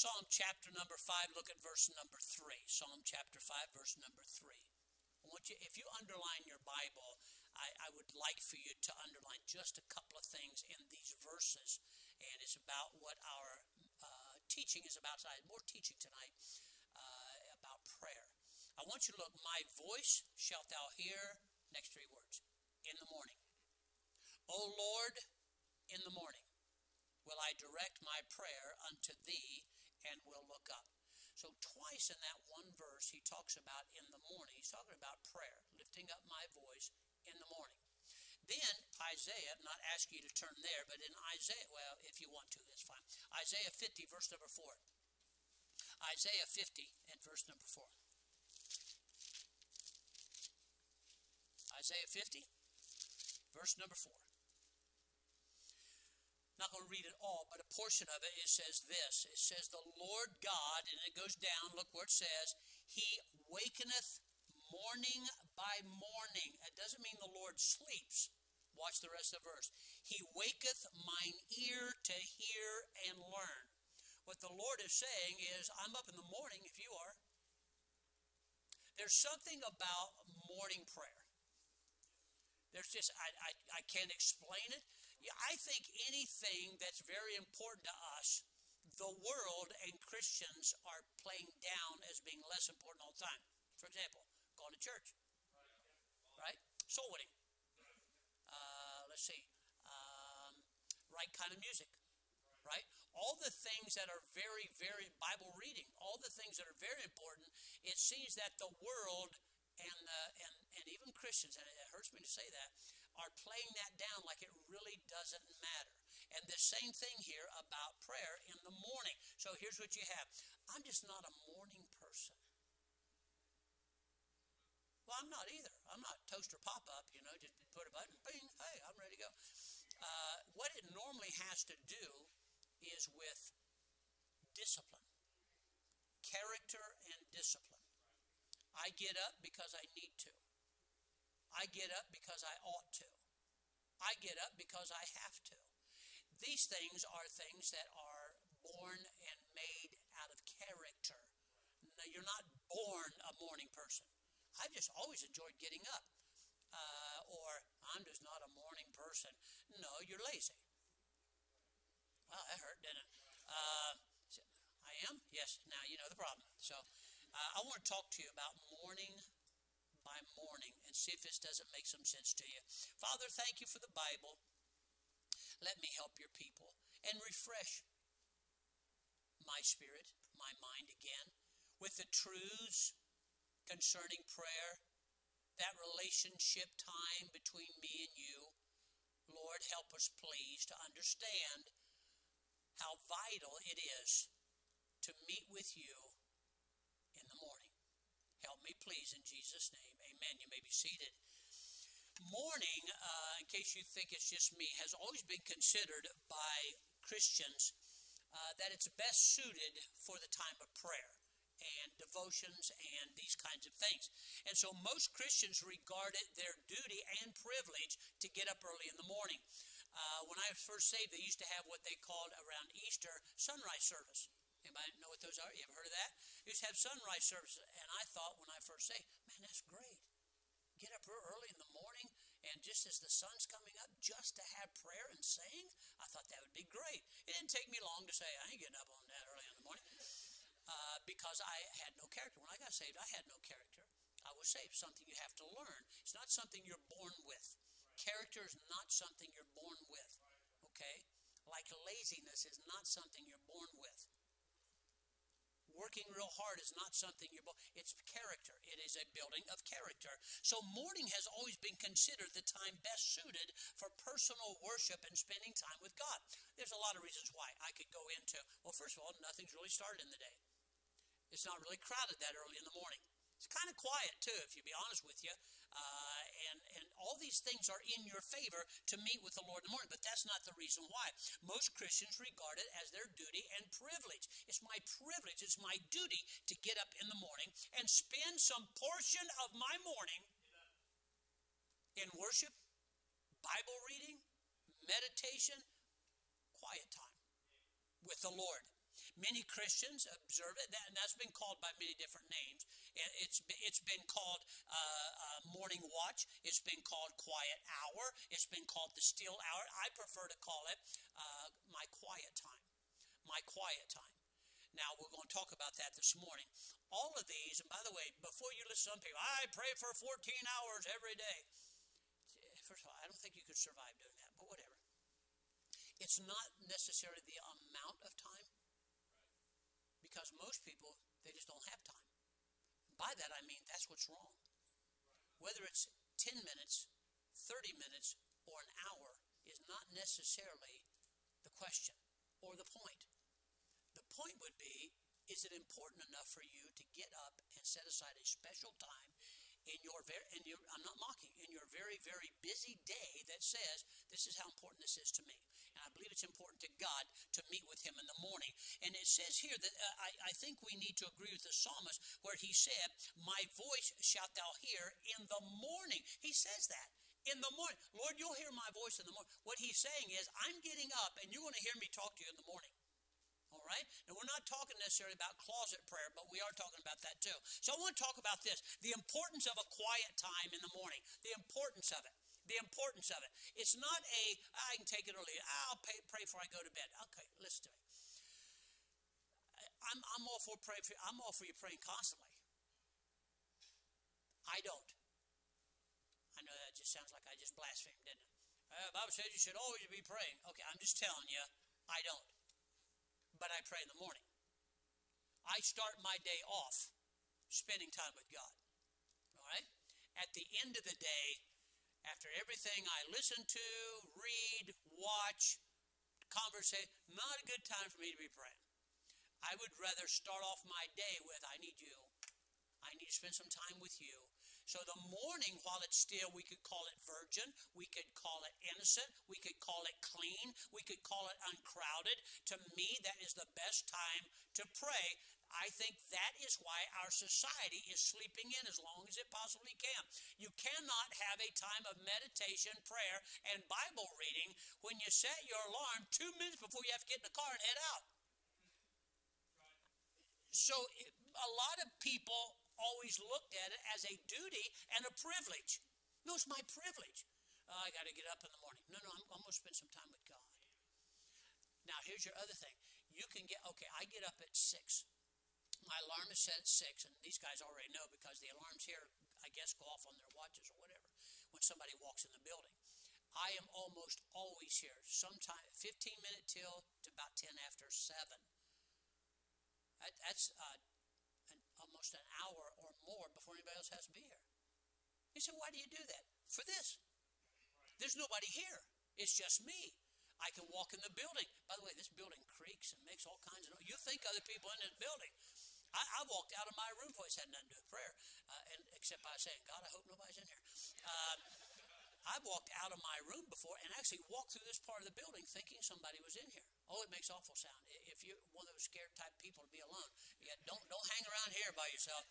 Psalm chapter number 5, look at verse number 3. Psalm chapter 5, verse number 3. I want you, if you underline your Bible, I, I would like for you to underline just a couple of things in these verses. And it's about what our uh, teaching is about tonight. More teaching tonight uh, about prayer. I want you to look, my voice shalt thou hear, next three words, in the morning. O Lord, in the morning will I direct my prayer unto thee and will look up. So, twice in that one verse, he talks about in the morning. He's talking about prayer, lifting up my voice in the morning. Then Isaiah, I'm not asking you to turn there, but in Isaiah, well, if you want to, that's fine. Isaiah 50, verse number 4. Isaiah 50 and verse number 4. Isaiah 50, verse number 4 not going to read it all, but a portion of it, it says this. It says, The Lord God, and it goes down, look where it says, He wakeneth morning by morning. It doesn't mean the Lord sleeps. Watch the rest of the verse. He waketh mine ear to hear and learn. What the Lord is saying is, I'm up in the morning if you are. There's something about morning prayer. There's just, I, I, I can't explain it. I think anything that's very important to us, the world and Christians are playing down as being less important all the time. For example, going to church, right? Soul winning. Uh, let's see, um, right kind of music, right? All the things that are very, very Bible reading, all the things that are very important. It seems that the world and uh, and and even Christians, and it hurts me to say that, are playing that down like it really doesn't matter. And the same thing here about prayer in the morning. So here's what you have I'm just not a morning person. Well, I'm not either. I'm not toaster pop up, you know, just put a button, bing, hey, I'm ready to go. Uh, what it normally has to do is with discipline, character, and discipline. I get up because I need to. I get up because I ought to. I get up because I have to. These things are things that are born and made out of character. Now, you're not born a morning person. I've just always enjoyed getting up. Uh, or I'm just not a morning person. No, you're lazy. Well, that hurt, didn't it? Uh, I am? Yes, now you know the problem. So uh, I want to talk to you about morning by morning and see if this doesn't make some sense to you. Father, thank you for the Bible. Let me help your people and refresh my spirit, my mind again, with the truths concerning prayer, that relationship time between me and you. Lord, help us please to understand how vital it is to meet with you in the morning. Help me, please, in Jesus' name. Amen. You may be seated. Morning, uh, in case you think it's just me, has always been considered by Christians uh, that it's best suited for the time of prayer and devotions and these kinds of things. And so most Christians regard it their duty and privilege to get up early in the morning. Uh, when I was first saved, they used to have what they called around Easter sunrise service. Anybody know what those are? You ever heard of that? Used to have sunrise services. And I thought when I first say, man, that's great. Get up real early in the morning, and just as the sun's coming up, just to have prayer and sing, I thought that would be great. It didn't take me long to say, I ain't getting up on that early in the morning. Uh, because I had no character. When I got saved, I had no character. I was saved. Something you have to learn. It's not something you're born with. Character is not something you're born with. Okay? Like laziness is not something you're born with. Working real hard is not something you're, it's character. It is a building of character. So morning has always been considered the time best suited for personal worship and spending time with God. There's a lot of reasons why I could go into. Well, first of all, nothing's really started in the day. It's not really crowded that early in the morning. It's kind of quiet too, if you be honest with you. Uh, and, and all these things are in your favor to meet with the Lord in the morning, but that's not the reason why. Most Christians regard it as their duty and privilege. It's my privilege, it's my duty to get up in the morning and spend some portion of my morning in worship, Bible reading, meditation, quiet time with the Lord. Many Christians observe it, and that's been called by many different names. It's it's been called uh, uh, morning watch. It's been called quiet hour. It's been called the still hour. I prefer to call it uh, my quiet time. My quiet time. Now we're going to talk about that this morning. All of these, and by the way, before you listen to some people, I pray for 14 hours every day. First of all, I don't think you could survive doing that, but whatever. It's not necessarily the amount of time because most people, they just don't have time. By that I mean that's what's wrong. Whether it's 10 minutes, 30 minutes, or an hour is not necessarily the question or the point. The point would be is it important enough for you to get up and set aside a special time in your very in your I'm not mocking in your very very busy day that says this is how important this is to me and I believe it's important to God to meet with Him in the morning. And it says here that uh, I, I think we need to agree with the psalmist where he said, My voice shalt thou hear in the morning. He says that. In the morning. Lord, you'll hear my voice in the morning. What he's saying is, I'm getting up and you're going to hear me talk to you in the morning. Right? Now, we're not talking necessarily about closet prayer, but we are talking about that too. So, I want to talk about this the importance of a quiet time in the morning, the importance of it the importance of it. It's not a, I can take it it. I'll pay, pray before I go to bed. Okay, listen to me. I'm, I'm all for praying for, I'm all for you praying constantly. I don't. I know that just sounds like I just blasphemed, didn't it? Uh, Bible says you should always be praying. Okay, I'm just telling you, I don't. But I pray in the morning. I start my day off spending time with God. All right? At the end of the day, after everything I listen to, read, watch, conversation, not a good time for me to be praying. I would rather start off my day with, I need you. I need to spend some time with you. So the morning, while it's still, we could call it virgin, we could call it innocent, we could call it clean, we could call it uncrowded. To me, that is the best time to pray. I think that is why our society is sleeping in as long as it possibly can. You cannot have a time of meditation, prayer, and Bible reading when you set your alarm two minutes before you have to get in the car and head out. So, a lot of people always looked at it as a duty and a privilege. No, it's my privilege. Oh, I got to get up in the morning. No, no, I'm, I'm going to spend some time with God. Now, here's your other thing. You can get, okay, I get up at 6. My alarm is set at 6, and these guys already know because the alarms here, I guess, go off on their watches or whatever when somebody walks in the building. I am almost always here, sometime 15 minute till to about 10 after 7. That, that's uh, almost an hour or more before anybody else has to be here. He said, Why do you do that? For this. There's nobody here. It's just me. I can walk in the building. By the way, this building creaks and makes all kinds of noise. You think other people in this building. I, I walked out of my room it had nothing to do with prayer, uh, and except by saying, God, I hope nobody's in here. Uh, I've walked out of my room before and actually walked through this part of the building thinking somebody was in here. Oh, it makes awful sound. If you're one of those scared type people to be alone, yeah, don't don't hang around here by yourself.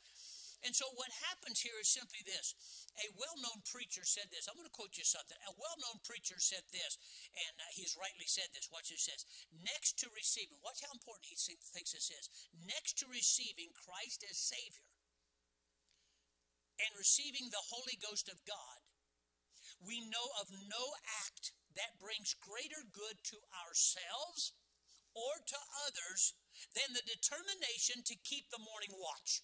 And so what happens here is simply this. A well-known preacher said this. I'm going to quote you something. A well-known preacher said this, and uh, he's rightly said this. Watch what he says. Next to receiving, watch how important he thinks this is. Next to receiving Christ as Savior and receiving the Holy Ghost of God, we know of no act that brings greater good to ourselves or to others than the determination to keep the morning watch.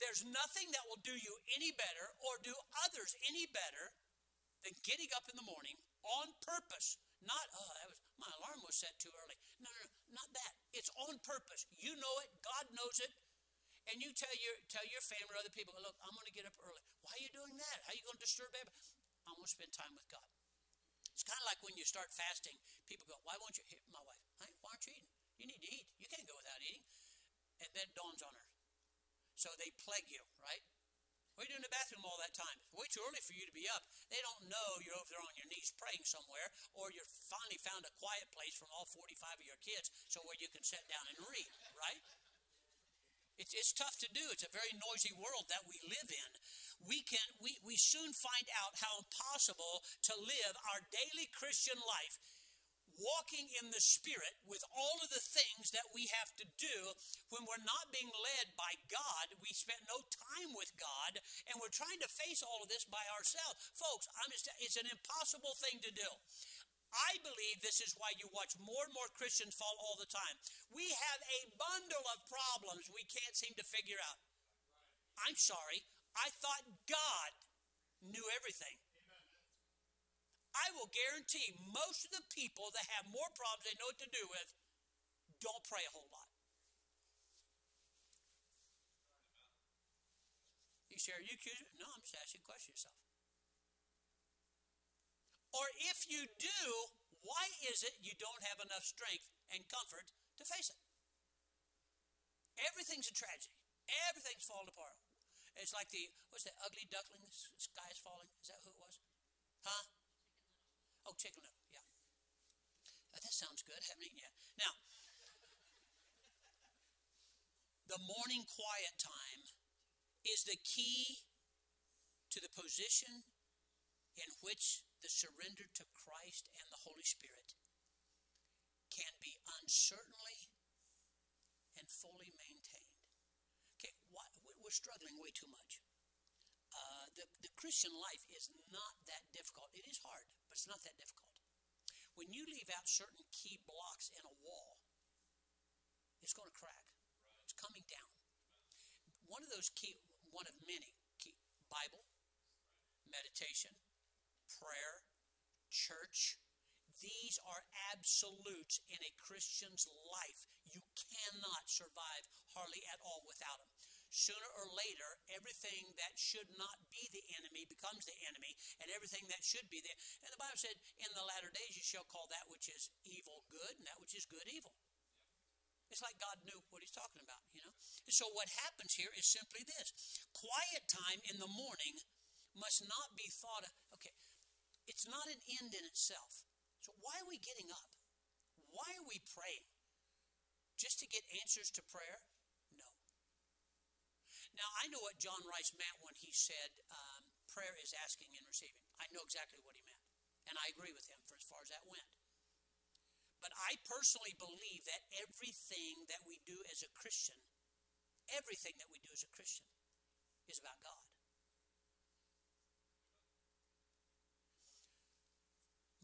There's nothing that will do you any better or do others any better than getting up in the morning on purpose. Not, oh, that was, my alarm was set too early. No, no, no, not that. It's on purpose. You know it, God knows it, and you tell your tell your family or other people, look, I'm going to get up early. Why are you doing that? How are you going to disturb everybody? I'm going to spend time with God. It's kind of like when you start fasting. People go, why won't you? My wife, hey, why aren't you eating? You need to eat. You can't go without eating. And then dawns on her. So they plague you, right? What are you doing in the bathroom all that time? It's way too early for you to be up. They don't know you're over there on your knees praying somewhere, or you've finally found a quiet place from all 45 of your kids so where you can sit down and read, right? It's, it's tough to do. It's a very noisy world that we live in. We can we, we soon find out how impossible to live our daily Christian life walking in the Spirit with all of the things that we have to do when we're not being led by God. We spent no time with God, and we're trying to face all of this by ourselves. Folks, I'm just, it's an impossible thing to do. I believe this is why you watch more and more Christians fall all the time. We have a bundle of problems we can't seem to figure out. I'm sorry, I thought God knew everything. I will guarantee most of the people that have more problems they know what to do with don't pray a whole lot. You say, Are you accusing? No, I'm just asking a question yourself. Or if you do, why is it you don't have enough strength and comfort to face it? Everything's a tragedy. Everything's falling apart. It's like the what's that ugly duckling? The sky is falling. Is that who it was? Huh? Oh, chicken little. Yeah. Oh, that sounds good. Haven't eaten. Now, the morning quiet time is the key to the position in which the surrender to Christ and the Holy Spirit can be uncertainly and fully maintained. Okay, we're struggling way too much. Uh, the, the Christian life is not that difficult. It is hard, but it's not that difficult. When you leave out certain key blocks in a wall, it's going to crack. It's coming down. One of those key, one of many key, Bible, meditation, prayer, church. These are absolutes in a Christian's life. You cannot survive hardly at all without them sooner or later, everything that should not be the enemy becomes the enemy, and everything that should be there. And the Bible said, In the latter days, you shall call that which is evil good, and that which is good evil. It's like God knew what he's talking about, you know? And so what happens here is simply this quiet time in the morning must not be thought it's not an end in itself. So why are we getting up? Why are we praying? Just to get answers to prayer? No. Now, I know what John Rice meant when he said um, prayer is asking and receiving. I know exactly what he meant. And I agree with him for as far as that went. But I personally believe that everything that we do as a Christian, everything that we do as a Christian, is about God.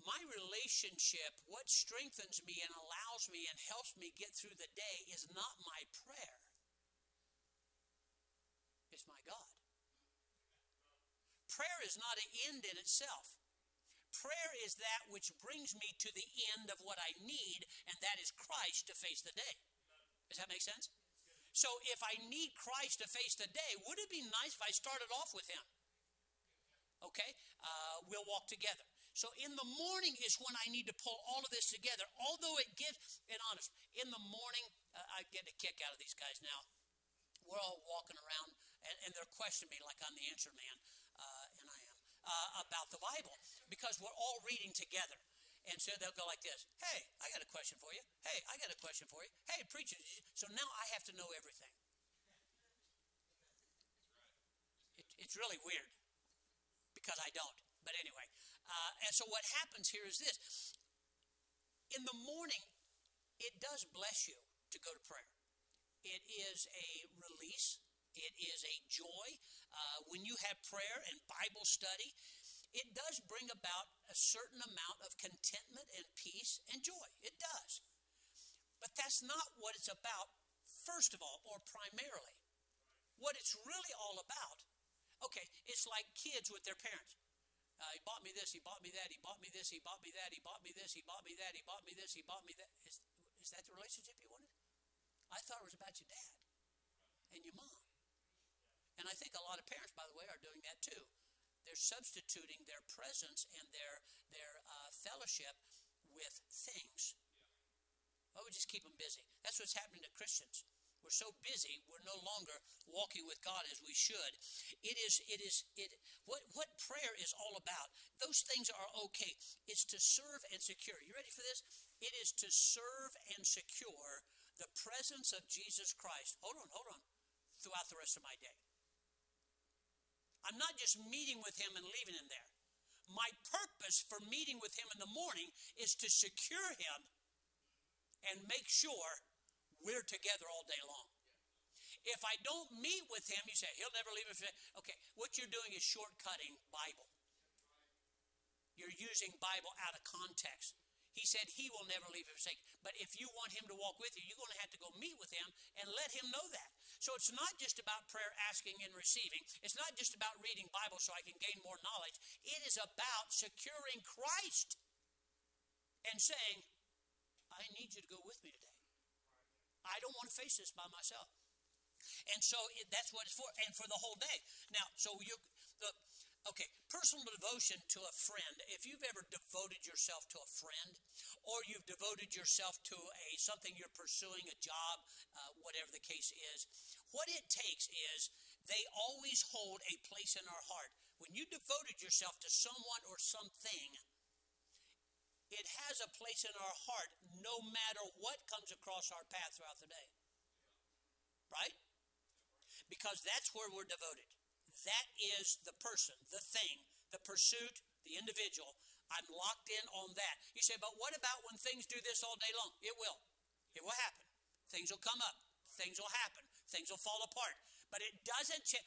My relationship, what strengthens me and allows me and helps me get through the day, is not my prayer is my God. Prayer is not an end in itself. Prayer is that which brings me to the end of what I need, and that is Christ to face the day. Does that make sense? So if I need Christ to face the day, would it be nice if I started off with Him? Okay, uh, we'll walk together. So in the morning is when I need to pull all of this together. Although it gives, and honest, in the morning, uh, I get a kick out of these guys now. We're all walking around and, and they're questioning me like I'm the answer man, uh, and I am, uh, about the Bible because we're all reading together. And so they'll go like this Hey, I got a question for you. Hey, I got a question for you. Hey, preacher. So now I have to know everything. It, it's really weird because I don't. But anyway, uh, and so what happens here is this in the morning, it does bless you to go to prayer. It is a release it is a joy. Uh, when you have prayer and Bible study, it does bring about a certain amount of contentment and peace and joy. It does. But that's not what it's about, first of all, or primarily. What it's really all about, okay, it's like kids with their parents. Uh, he bought me this, he bought me that, he bought me this, he bought me that, he bought me this, he bought me that, he bought me this, he bought me that. Is, is that the relationship you wanted? I thought it was about your dad and your mom. And I think a lot of parents, by the way, are doing that too. They're substituting their presence and their their uh, fellowship with things. Oh, we just keep them busy. That's what's happening to Christians. We're so busy, we're no longer walking with God as we should. It is, it is, it. What what prayer is all about? Those things are okay. It's to serve and secure. You ready for this? It is to serve and secure the presence of Jesus Christ. Hold on, hold on. Throughout the rest of my day. I'm not just meeting with him and leaving him there. My purpose for meeting with him in the morning is to secure him and make sure we're together all day long. If I don't meet with him, you say, he'll never leave me. Okay, what you're doing is shortcutting Bible. You're using Bible out of context. He said he will never leave you forsake. But if you want him to walk with you, you're going to have to go meet with him and let him know that. So it's not just about prayer asking and receiving. It's not just about reading Bible so I can gain more knowledge. It is about securing Christ and saying, I need you to go with me today. I don't want to face this by myself. And so it, that's what it's for, and for the whole day. Now, so you, Okay, personal devotion to a friend. If you've ever devoted yourself to a friend, or you've devoted yourself to a something you're pursuing, a job, uh, whatever the case is, what it takes is they always hold a place in our heart. When you devoted yourself to someone or something, it has a place in our heart no matter what comes across our path throughout the day. Right? Because that's where we're devoted. That is the person, the thing, the pursuit, the individual. I'm locked in on that. You say, but what about when things do this all day long? It will. It will happen. Things will come up. Things will happen. Things will fall apart. But it doesn't change.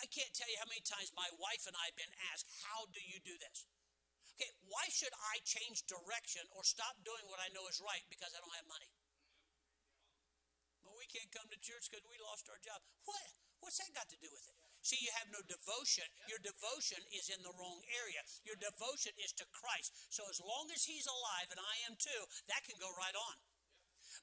I can't tell you how many times my wife and I have been asked, How do you do this? Okay, why should I change direction or stop doing what I know is right because I don't have money? Well, we can't come to church because we lost our job. What? What's that got to do with it? See, you have no devotion. Your devotion is in the wrong area. Your devotion is to Christ. So as long as He's alive, and I am too, that can go right on.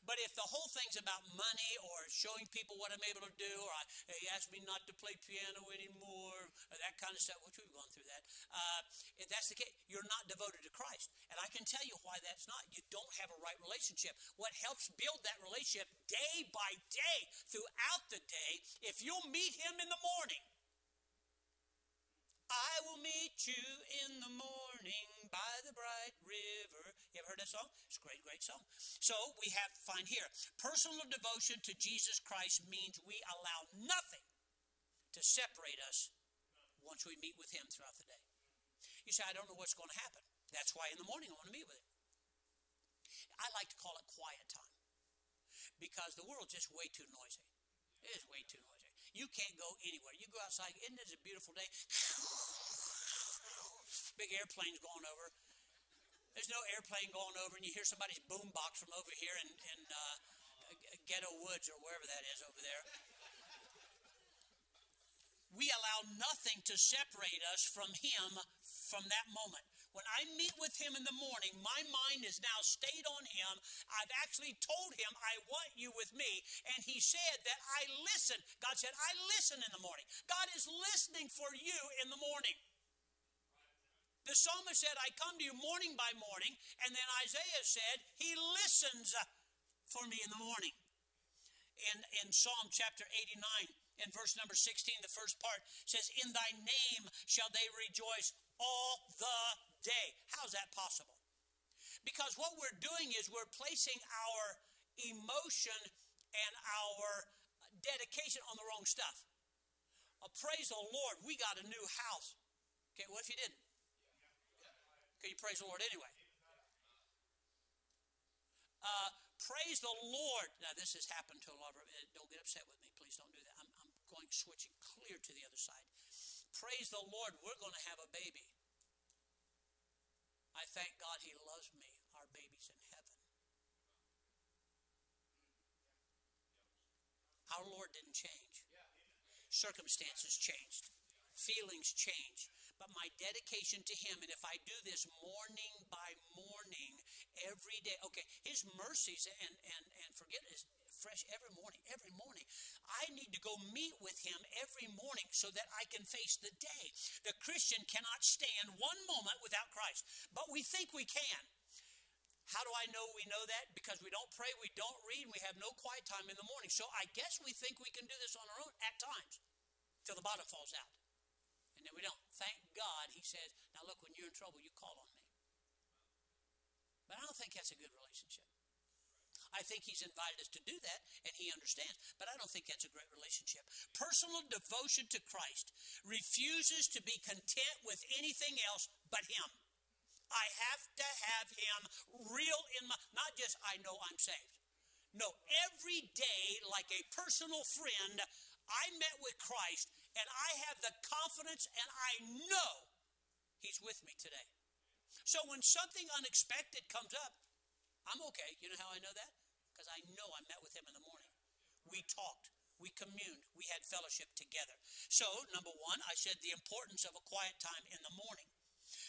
But if the whole thing's about money or showing people what I'm able to do, or I, he asked me not to play piano anymore, or that kind of stuff, which we've gone through that, uh, if that's the case, you're not devoted to Christ. And I can tell you why that's not. You don't have a right relationship. What helps build that relationship day by day, throughout the day, if you'll meet him in the morning, I will meet you in the morning by the bright river. You ever heard that song? Great, great song. So we have to find here personal devotion to Jesus Christ means we allow nothing to separate us once we meet with Him throughout the day. You say, I don't know what's going to happen. That's why in the morning I want to meet with Him. I like to call it quiet time because the world's just way too noisy. It is way too noisy. You can't go anywhere. You go outside, isn't it a beautiful day? Big airplanes going over. There's no airplane going over, and you hear somebody's boom box from over here in, in uh, Ghetto Woods or wherever that is over there. We allow nothing to separate us from Him from that moment. When I meet with him in the morning, my mind is now stayed on him. I've actually told him, I want you with me. And he said that I listen. God said, I listen in the morning. God is listening for you in the morning. The psalmist said, I come to you morning by morning. And then Isaiah said, He listens for me in the morning. In, in Psalm chapter 89, in verse number 16, the first part says, In thy name shall they rejoice all the day. How is that possible? Because what we're doing is we're placing our emotion and our dedication on the wrong stuff. Praise the Lord, we got a new house. Okay, what if you didn't? Okay, you praise the Lord anyway. Uh, praise the Lord. Now, this has happened to a lot of. Don't get upset with me, please. Don't do that. I'm, I'm going switching clear to the other side. Praise the Lord. We're going to have a baby. I thank God He loves me. Our baby's in heaven. Our Lord didn't change. Circumstances changed, feelings change, but my dedication to Him, and if I do this morning by morning, every day, okay, His mercies and and and forget His fresh every morning, every morning. I need to go meet with him every morning so that I can face the day. The Christian cannot stand one moment without Christ, but we think we can. How do I know we know that? Because we don't pray, we don't read, we have no quiet time in the morning. So I guess we think we can do this on our own at times till the bottom falls out. And then we don't. Thank God, he says, now look, when you're in trouble, you call on me. But I don't think that's a good relationship. I think He's invited us to do that, and He understands. But I don't think that's a great relationship. Personal devotion to Christ refuses to be content with anything else but Him. I have to have Him real in my, not just I know I'm saved. No, every day, like a personal friend, I met with Christ, and I have the confidence, and I know He's with me today. So when something unexpected comes up, I'm okay. You know how I know that? Because I know I met with Him in the morning. We talked. We communed. We had fellowship together. So, number one, I said the importance of a quiet time in the morning.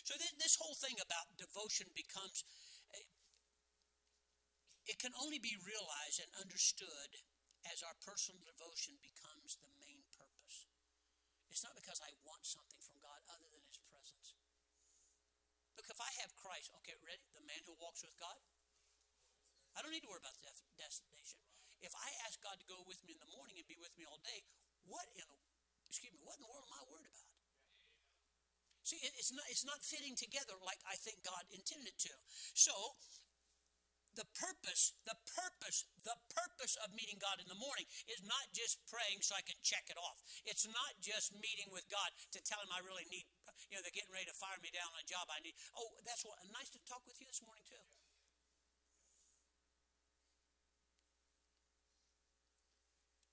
So, this whole thing about devotion becomes eh, it can only be realized and understood as our personal devotion becomes the. It's not because I want something from God other than His presence. Look, if I have Christ, okay, ready? The man who walks with God, I don't need to worry about the destination. If I ask God to go with me in the morning and be with me all day, what in the, excuse me, what in the world am I worried about? See, it's not, it's not fitting together like I think God intended it to. So, the purpose, the purpose, the purpose of meeting God in the morning is not just praying so I can check it off. It's not just meeting with God to tell Him I really need, you know, they're getting ready to fire me down on a job I need. Oh, that's what, nice to talk with you this morning, too.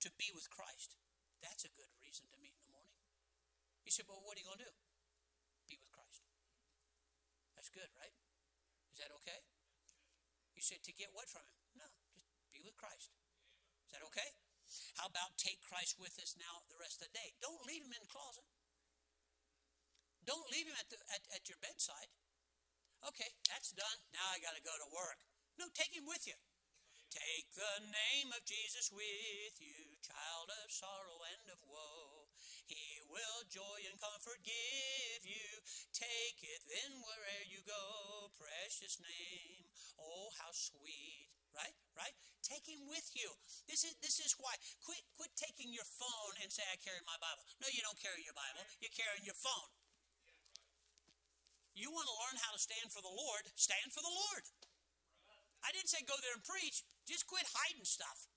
To be with Christ, that's a good reason to meet in the morning. You said, well, what are you going to do? Be with Christ. That's good, right? Is that okay? You said to get what from him? No, just be with Christ. Is that okay? How about take Christ with us now the rest of the day? Don't leave him in the closet. Don't leave him at, the, at, at your bedside. Okay, that's done. Now I got to go to work. No, take him with you. Take the name of Jesus with you, child of sorrow and of woe. He will joy and comfort give you. Take it then wherever you go. Precious name. Oh, how sweet. Right? Right? Take him with you. This is this is why. Quit quit taking your phone and say, I carry my Bible. No, you don't carry your Bible. You're carrying your phone. You want to learn how to stand for the Lord, stand for the Lord. I didn't say go there and preach. Just quit hiding stuff.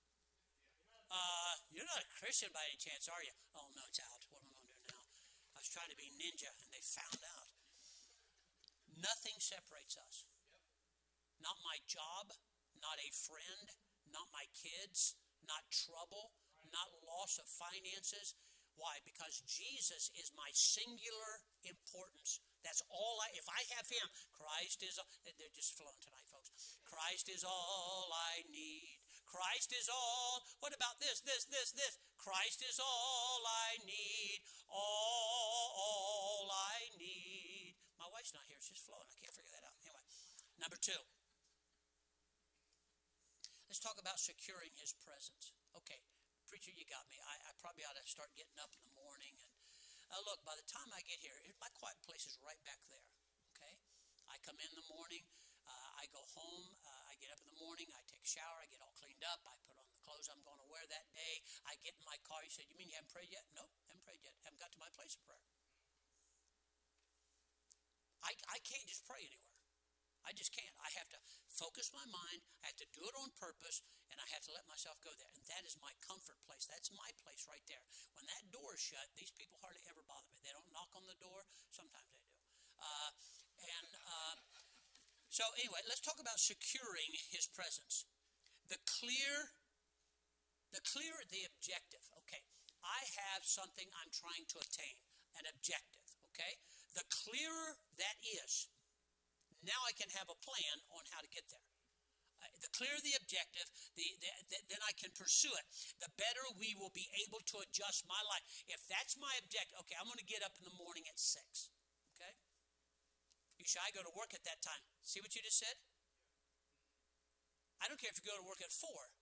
Uh, you're not a Christian by any chance, are you? Oh, no, it's out. What am I going to do now? I was trying to be ninja, and they found out. Nothing separates us. Not my job, not a friend, not my kids, not trouble, not loss of finances. Why? Because Jesus is my singular importance. That's all I, if I have Him, Christ is, they're just flowing tonight, folks. Christ is all I need. Christ is all. What about this, this, this, this? Christ is all I need. All, all I need. My wife's not here. She's flowing. I can't figure that out. Anyway, number two. Let's talk about securing his presence. Okay, preacher, you got me. I, I probably ought to start getting up in the morning. And uh, look, by the time I get here, my quiet place is right back there. Okay, I come in the morning. Uh, I go home. Uh, get up in the morning, I take a shower, I get all cleaned up, I put on the clothes I'm going to wear that day. I get in my car. He said, You mean you haven't prayed yet? No, haven't prayed yet. Haven't got to my place of prayer. I, I can't just pray anywhere. I just can't. I have to focus my mind. I have to do it on purpose, and I have to let myself go there. And that is my comfort place. That's my place right there. When that door is shut, these people hardly ever bother me. They don't knock on the door. Sometimes they do. Uh, and uh, so, anyway, let's talk about securing his presence. The clear, the clear, the objective. Okay, I have something I'm trying to attain, an objective. Okay, the clearer that is, now I can have a plan on how to get there. Uh, the clearer the objective, the, the, the, then I can pursue it. The better we will be able to adjust my life. If that's my objective, okay, I'm going to get up in the morning at six. Okay, You should I go to work at that time. See what you just said? I don't care if you go to work at four.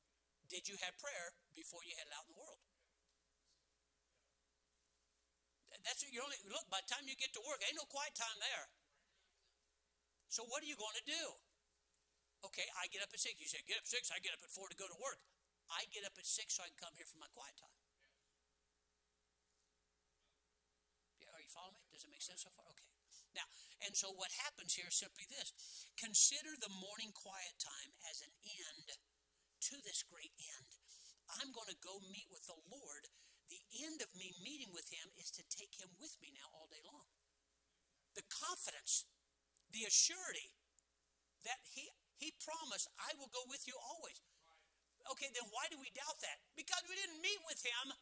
Did you have prayer before you headed out in the world? That's what you only look. By the time you get to work, ain't no quiet time there. So what are you going to do? Okay, I get up at six. You say get up at six. I get up at four to go to work. I get up at six so I can come here for my quiet time. Yeah, are you following me? Does it make sense so far? Okay. Now, and so what happens here is simply this consider the morning quiet time as an end to this great end. I'm going to go meet with the Lord. The end of me meeting with him is to take him with me now all day long. The confidence, the assurity that he, he promised, I will go with you always. Okay, then why do we doubt that? Because we didn't meet with him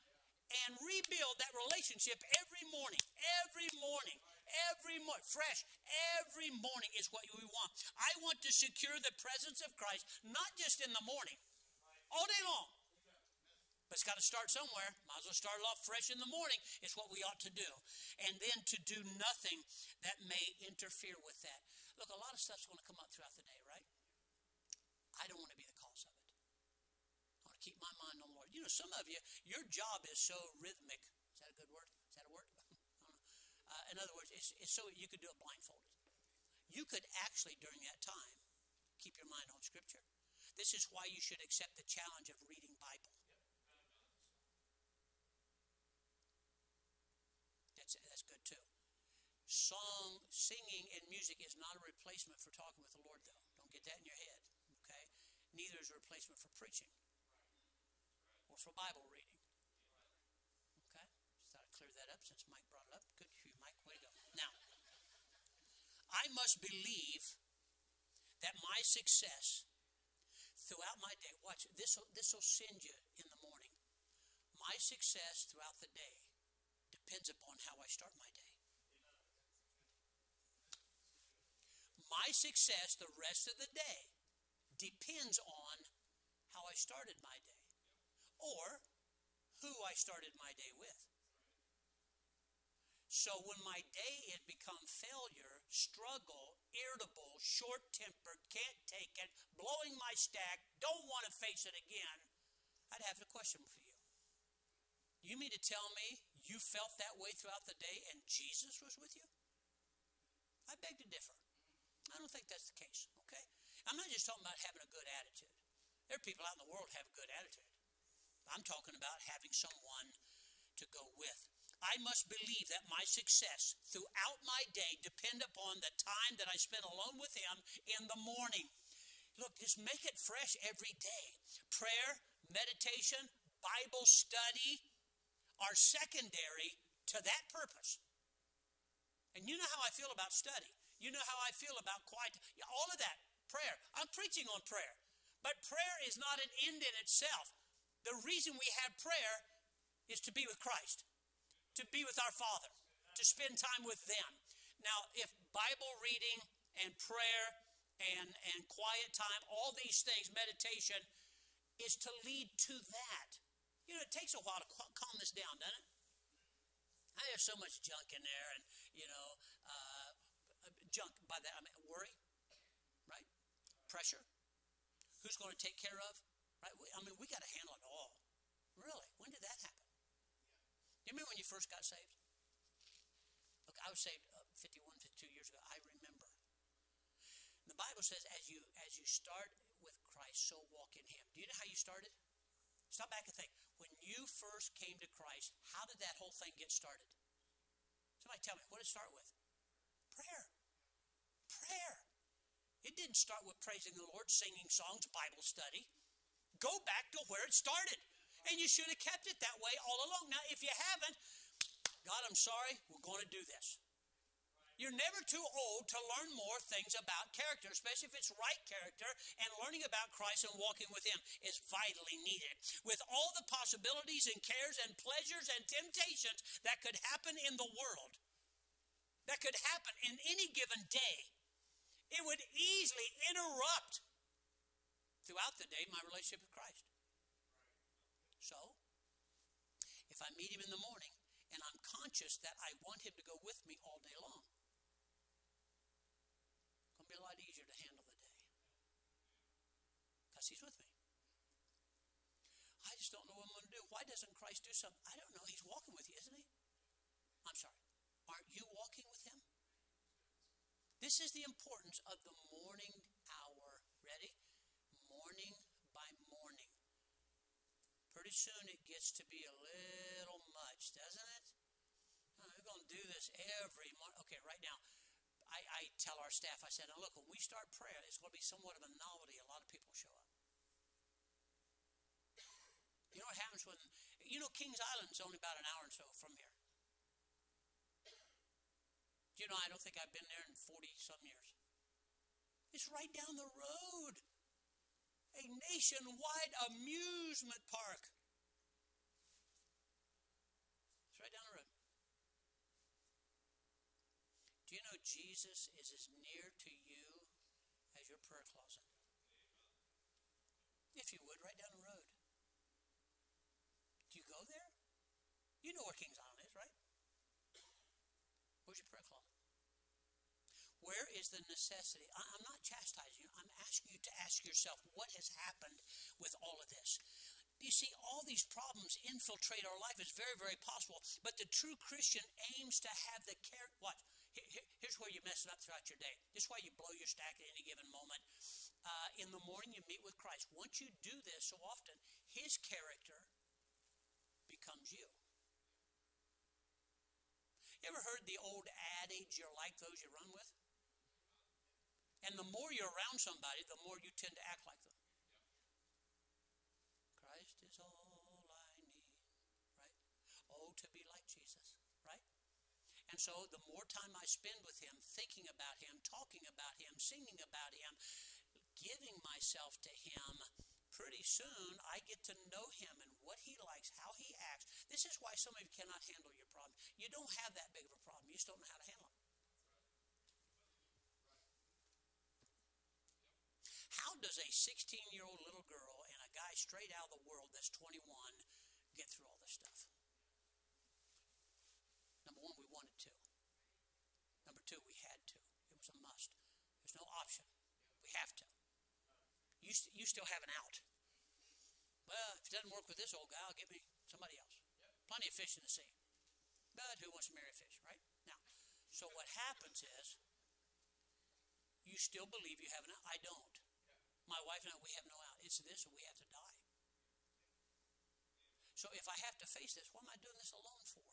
and rebuild that relationship every morning, every morning, every morning, fresh, every morning is what we want. I want to secure the presence of Christ, not just in the morning, all day long. But it's got to start somewhere. Might as well start off fresh in the morning, is what we ought to do. And then to do nothing that may interfere with that. Look, a lot of stuff's going to come up throughout the day, right? I don't want to be the cause of it. I want to keep my mind on the Lord. You know, some of you, your job is so rhythmic. Is that a good word? Is that a word? uh, in other words, it's, it's so you could do it blindfolded. You could actually, during that time, keep your mind on Scripture. This is why you should accept the challenge of reading Bible. That's, that's good too. Song, singing, and music is not a replacement for talking with the Lord, though. Don't get that in your head, okay? Neither is a replacement for preaching or for Bible reading. Okay? Just thought I'd clear that up since Mike brought it up. Good for you, Mike. Way to go. Now, I must believe that my success throughout my day, watch, this will send you in the morning. My success throughout the day depends upon how I start my day. My success the rest of the day depends on how I started my day or who I started my day with. So when my day had become failure, struggle, irritable, short tempered, can't take it, blowing my stack, don't want to face it again, I'd have a question for you. You mean to tell me you felt that way throughout the day and Jesus was with you? I beg to differ. I don't think that's the case, okay? I'm not just talking about having a good attitude. There are people out in the world have a good attitude. I'm talking about having someone to go with. I must believe that my success throughout my day depend upon the time that I spend alone with him in the morning. Look, just make it fresh every day. Prayer, meditation, Bible study, are secondary to that purpose. And you know how I feel about study. You know how I feel about quiet. All of that. Prayer. I'm preaching on prayer. But prayer is not an end in itself. The reason we have prayer is to be with Christ, to be with our Father, to spend time with them. Now, if Bible reading and prayer and, and quiet time, all these things, meditation, is to lead to that, you know, it takes a while to calm this down, doesn't it? I have so much junk in there, and you know, junk by that I mean worry, right? Pressure. Who's going to take care of? Right? I mean, we got to handle it all. Really? When did that happen? You remember when you first got saved? Look, I was saved uh, 51, 52 years ago. I remember. The Bible says, as you as you start with Christ, so walk in Him. Do you know how you started? Stop back and think. When you first came to Christ, how did that whole thing get started? Somebody tell me, what did it start with? Prayer. Prayer. It didn't start with praising the Lord, singing songs, Bible study. Go back to where it started. And you should have kept it that way all along. Now, if you haven't, God, I'm sorry, we're going to do this. You're never too old to learn more things about character, especially if it's right character, and learning about Christ and walking with Him is vitally needed. With all the possibilities and cares and pleasures and temptations that could happen in the world, that could happen in any given day, it would easily interrupt throughout the day my relationship with Christ. So, if I meet Him in the morning, and I'm conscious that I want him to go with me all day long be a lot easier to handle the day because He's with me. I just don't know what I'm going to do. Why doesn't Christ do something? I don't know. He's walking with you, isn't He? I'm sorry. Aren't you walking with Him? This is the importance of the morning hour. Ready? Morning by morning. Pretty soon it gets to be a little much, doesn't it? We're going to do this every morning. Okay, right now, I, I tell our staff, I said, now look, when we start prayer, it's going to be somewhat of a novelty. A lot of people show up. You know what happens when, you know, Kings Island is only about an hour and so from here. You know, I don't think I've been there in 40 some years. It's right down the road. A nationwide amusement park. It's right down the road. Do you know Jesus is as near to you as your prayer closet? If you would, right down the road. Do you go there? You know where Kings Island? Where's your prayer closet? Where is the necessity? I'm not chastising you. I'm asking you to ask yourself what has happened with all of this. You see, all these problems infiltrate our life. It's very, very possible. But the true Christian aims to have the care. Watch. here's where you mess it up throughout your day. This is why you blow your stack at any given moment. Uh, in the morning, you meet with Christ. Once you do this so often, His character becomes you. You ever heard the old adage, you're like those you run with? And the more you're around somebody, the more you tend to act like them. Christ is all I need, right? Oh, to be like Jesus, right? And so the more time I spend with Him, thinking about Him, talking about Him, singing about Him, giving myself to Him, pretty soon I get to know Him and what He likes, how He acts. This is why some of you cannot handle your problem. You don't have that big of a problem, you just don't know how to handle it. How does a 16 year old little girl and a guy straight out of the world that's 21 get through all this stuff? Number one, we wanted to. Number two, we had to. It was a must. There's no option. We have to. You, st- you still have an out. Well, if it doesn't work with this old guy, I'll get me somebody else. Plenty of fish in the sea. But who wants to marry a fish, right? Now, so what happens is you still believe you have an out. I don't. My wife and I, we have no out. It's this or we have to die. So if I have to face this, what am I doing this alone for?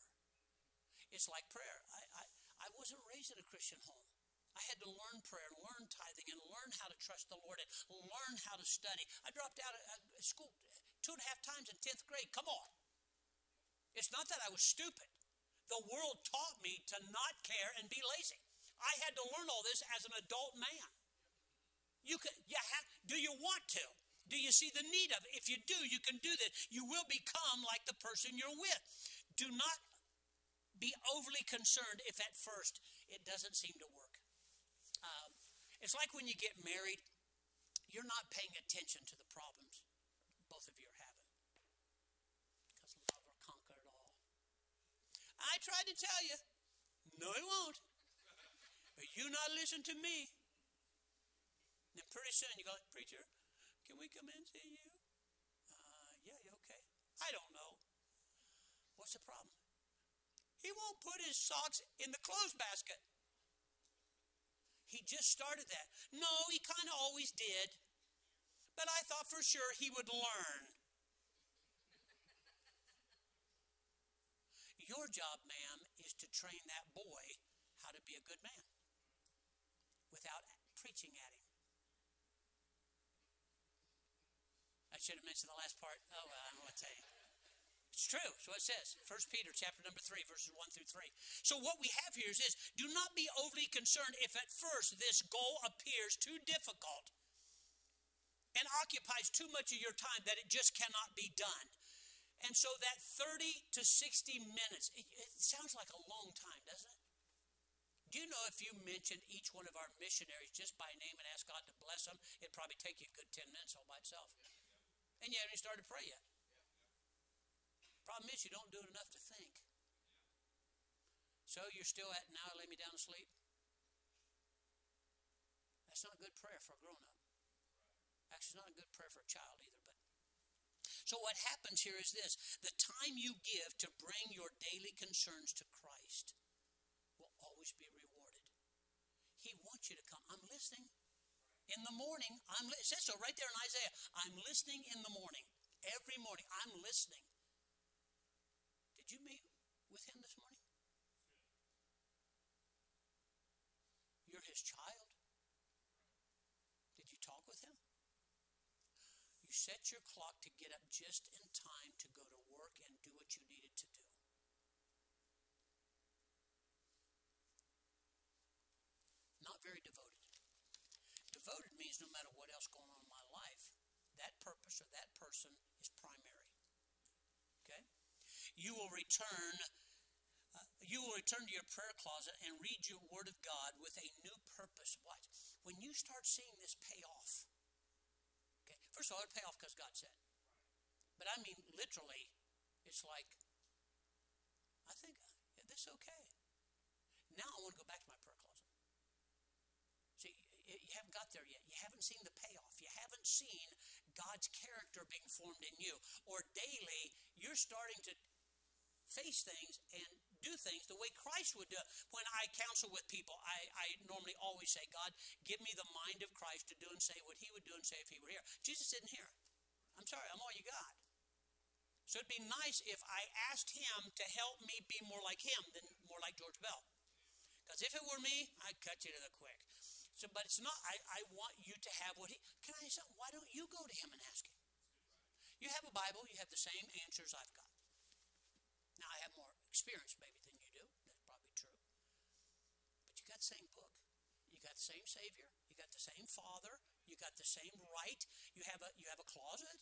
It's like prayer. I, I, I wasn't raised in a Christian home. I had to learn prayer, learn tithing, and learn how to trust the Lord, and learn how to study. I dropped out of uh, school two and a half times in 10th grade. Come on. It's not that I was stupid. The world taught me to not care and be lazy. I had to learn all this as an adult man. You can, you have, do you want to? Do you see the need of it? If you do, you can do this. You will become like the person you're with. Do not be overly concerned if at first it doesn't seem to work. It's like when you get married, you're not paying attention to the problems both of you are having. Because love will conquer it all. I tried to tell you. No, it won't. But you not listen to me. Then pretty soon you go, Preacher, can we come in and see you? Uh, yeah, you okay? I don't know. What's the problem? He won't put his socks in the clothes basket. He just started that. No, he kind of always did. But I thought for sure he would learn. Your job, ma'am, is to train that boy how to be a good man without preaching at him. I should have mentioned the last part. Oh, well, I'm going to tell you. It's true. So it says, 1 Peter chapter number 3, verses 1 through 3. So what we have here is this do not be overly concerned if at first this goal appears too difficult and occupies too much of your time that it just cannot be done. And so that 30 to 60 minutes, it, it sounds like a long time, doesn't it? Do you know if you mentioned each one of our missionaries just by name and ask God to bless them, it'd probably take you a good 10 minutes all by itself? And you haven't started to pray yet. Problem is, you don't do it enough to think. So you're still at now, lay me down to sleep. That's not a good prayer for a grown up. Actually, it's not a good prayer for a child either. But so what happens here is this: the time you give to bring your daily concerns to Christ will always be rewarded. He wants you to come. I'm listening. In the morning, I'm it says so right there in Isaiah. I'm listening in the morning. Every morning, I'm listening. Did you meet with him this morning? You're his child. Did you talk with him? You set your clock to get up just in time to go to work and do what you needed to do. Not very devoted. Devoted means no matter what else going on in my life, that purpose or that person? You will return uh, you will return to your prayer closet and read your word of God with a new purpose. Watch. When you start seeing this pay off, okay, first of all, it pay off because God said. But I mean, literally, it's like, I think yeah, this is okay. Now I want to go back to my prayer closet. See, you haven't got there yet. You haven't seen the payoff. You haven't seen God's character being formed in you. Or daily, you're starting to face things and do things the way Christ would do. When I counsel with people, I, I normally always say, God, give me the mind of Christ to do and say what he would do and say if he were here. Jesus didn't hear it. I'm sorry, I'm all you got. So it'd be nice if I asked him to help me be more like him than more like George Bell. Because if it were me, I'd cut you to the quick. So, but it's not. I, I want you to have what he. Can I say? Why don't you go to him and ask him? You have a Bible. You have the same answers I've got. Now I have more experience maybe than you do. That's probably true. But you got the same book. You got the same Savior. You got the same Father. You got the same right. You have a you have a closet.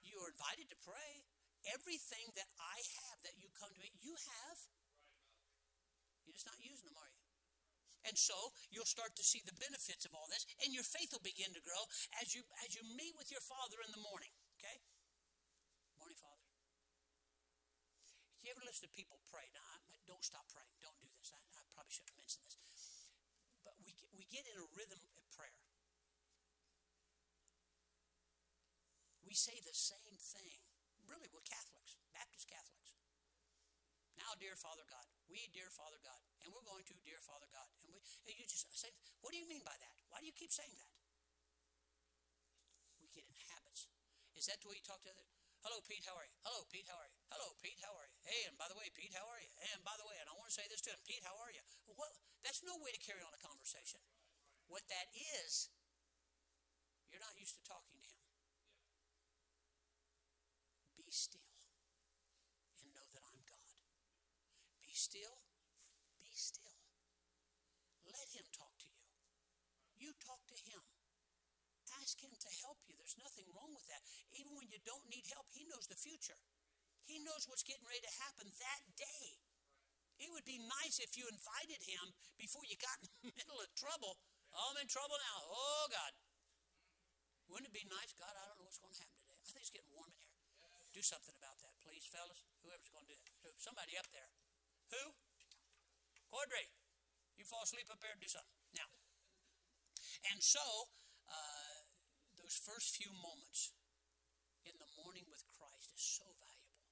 You are invited to pray. Everything that I have that you come to me, you have. You're just not using them, are you? And so you'll start to see the benefits of all this, and your faith will begin to grow as you as you meet with your Father in the morning. Okay, morning, Father. You ever listen to people pray? Now, don't stop praying. Don't do this. I, I probably shouldn't mention this. But we, we get in a rhythm of prayer. We say the same thing. Really, we're Catholics, Baptist Catholics. Now, dear Father God, we, dear Father God, and we're going to, dear Father God. And, we, and you just say, what do you mean by that? Why do you keep saying that? We get in habits. Is that the way you talk to others? Hello, Pete, how are you? Hello, Pete, how are you? Hello, Pete, how are you? Hey, and by the way, Pete, how are you? And by the way, and I want to say this to him, Pete, how are you? Well, that's no way to carry on a conversation. What that is, you're not used to talking to him. Be still and know that I'm God. Be still, be still. Let him talk to you. You talk to him ask Him to help you. There's nothing wrong with that. Even when you don't need help, He knows the future. He knows what's getting ready to happen that day. It would be nice if you invited Him before you got in the middle of trouble. Oh, I'm in trouble now. Oh, God. Wouldn't it be nice? God, I don't know what's going to happen today. I think it's getting warm in here. Do something about that, please, fellas. Whoever's going to do it. Somebody up there. Who? Cordray. You fall asleep up there, do something. Now, and so, uh, those first few moments in the morning with Christ is so valuable.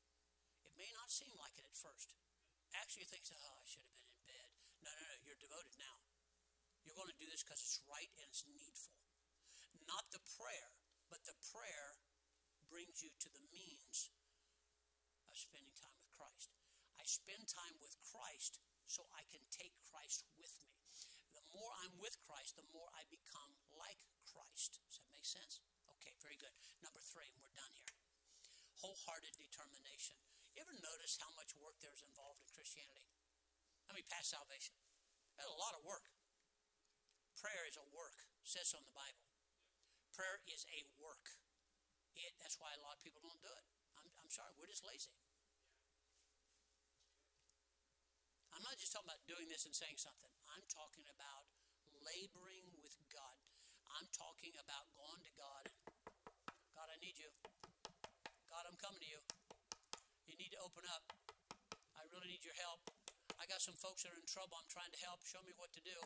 It may not seem like it at first. Actually, you think, oh, I should have been in bed. No, no, no, you're devoted now. You're going to do this because it's right and it's needful. Not the prayer, but the prayer brings you to the means of spending time with Christ. I spend time with Christ so I can take Christ with me. The more I'm with Christ, the more I become like Christ. Does that make sense? Okay, very good. Number three, and we're done here. Wholehearted determination. You ever notice how much work there's involved in Christianity? I mean, past salvation. That's a lot of work. Prayer is a work, says so in the Bible. Prayer is a work. It, that's why a lot of people don't do it. I'm, I'm sorry, we're just lazy. I'm not just talking about doing this and saying something. I'm talking about laboring. I'm talking about going to God. God, I need you. God, I'm coming to you. You need to open up. I really need your help. I got some folks that are in trouble. I'm trying to help. Show me what to do.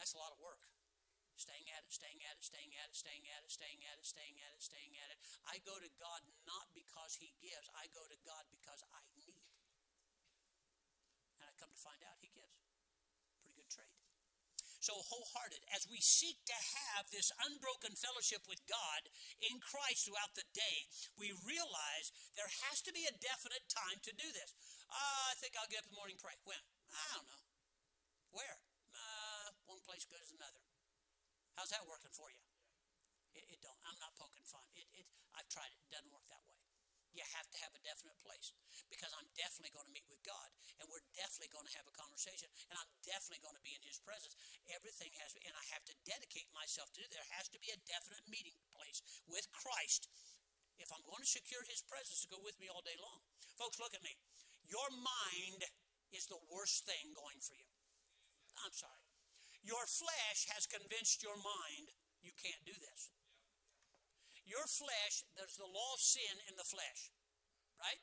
That's a lot of work. Staying at it, staying at it, staying at it, staying at it, staying at it, staying at it, staying at it. I go to God not because He gives, I go to God because I need. And I come to find out He gives. So wholehearted as we seek to have this unbroken fellowship with God in Christ throughout the day, we realize there has to be a definite time to do this. Uh, I think I'll get up in the morning and pray. When? I don't know. Where? Uh, one place good as another. How's that working for you? It, it don't. I'm not poking fun. It, it, I've tried it. It doesn't work that way. You have to have a definite place because I'm definitely going to meet with God and we're definitely going to have a conversation and I'm definitely going to be in His presence. Everything has, to be, and I have to dedicate myself to it. There has to be a definite meeting place with Christ if I'm going to secure His presence to go with me all day long. Folks, look at me. Your mind is the worst thing going for you. I'm sorry. Your flesh has convinced your mind you can't do this. Your flesh, there's the law of sin in the flesh, right?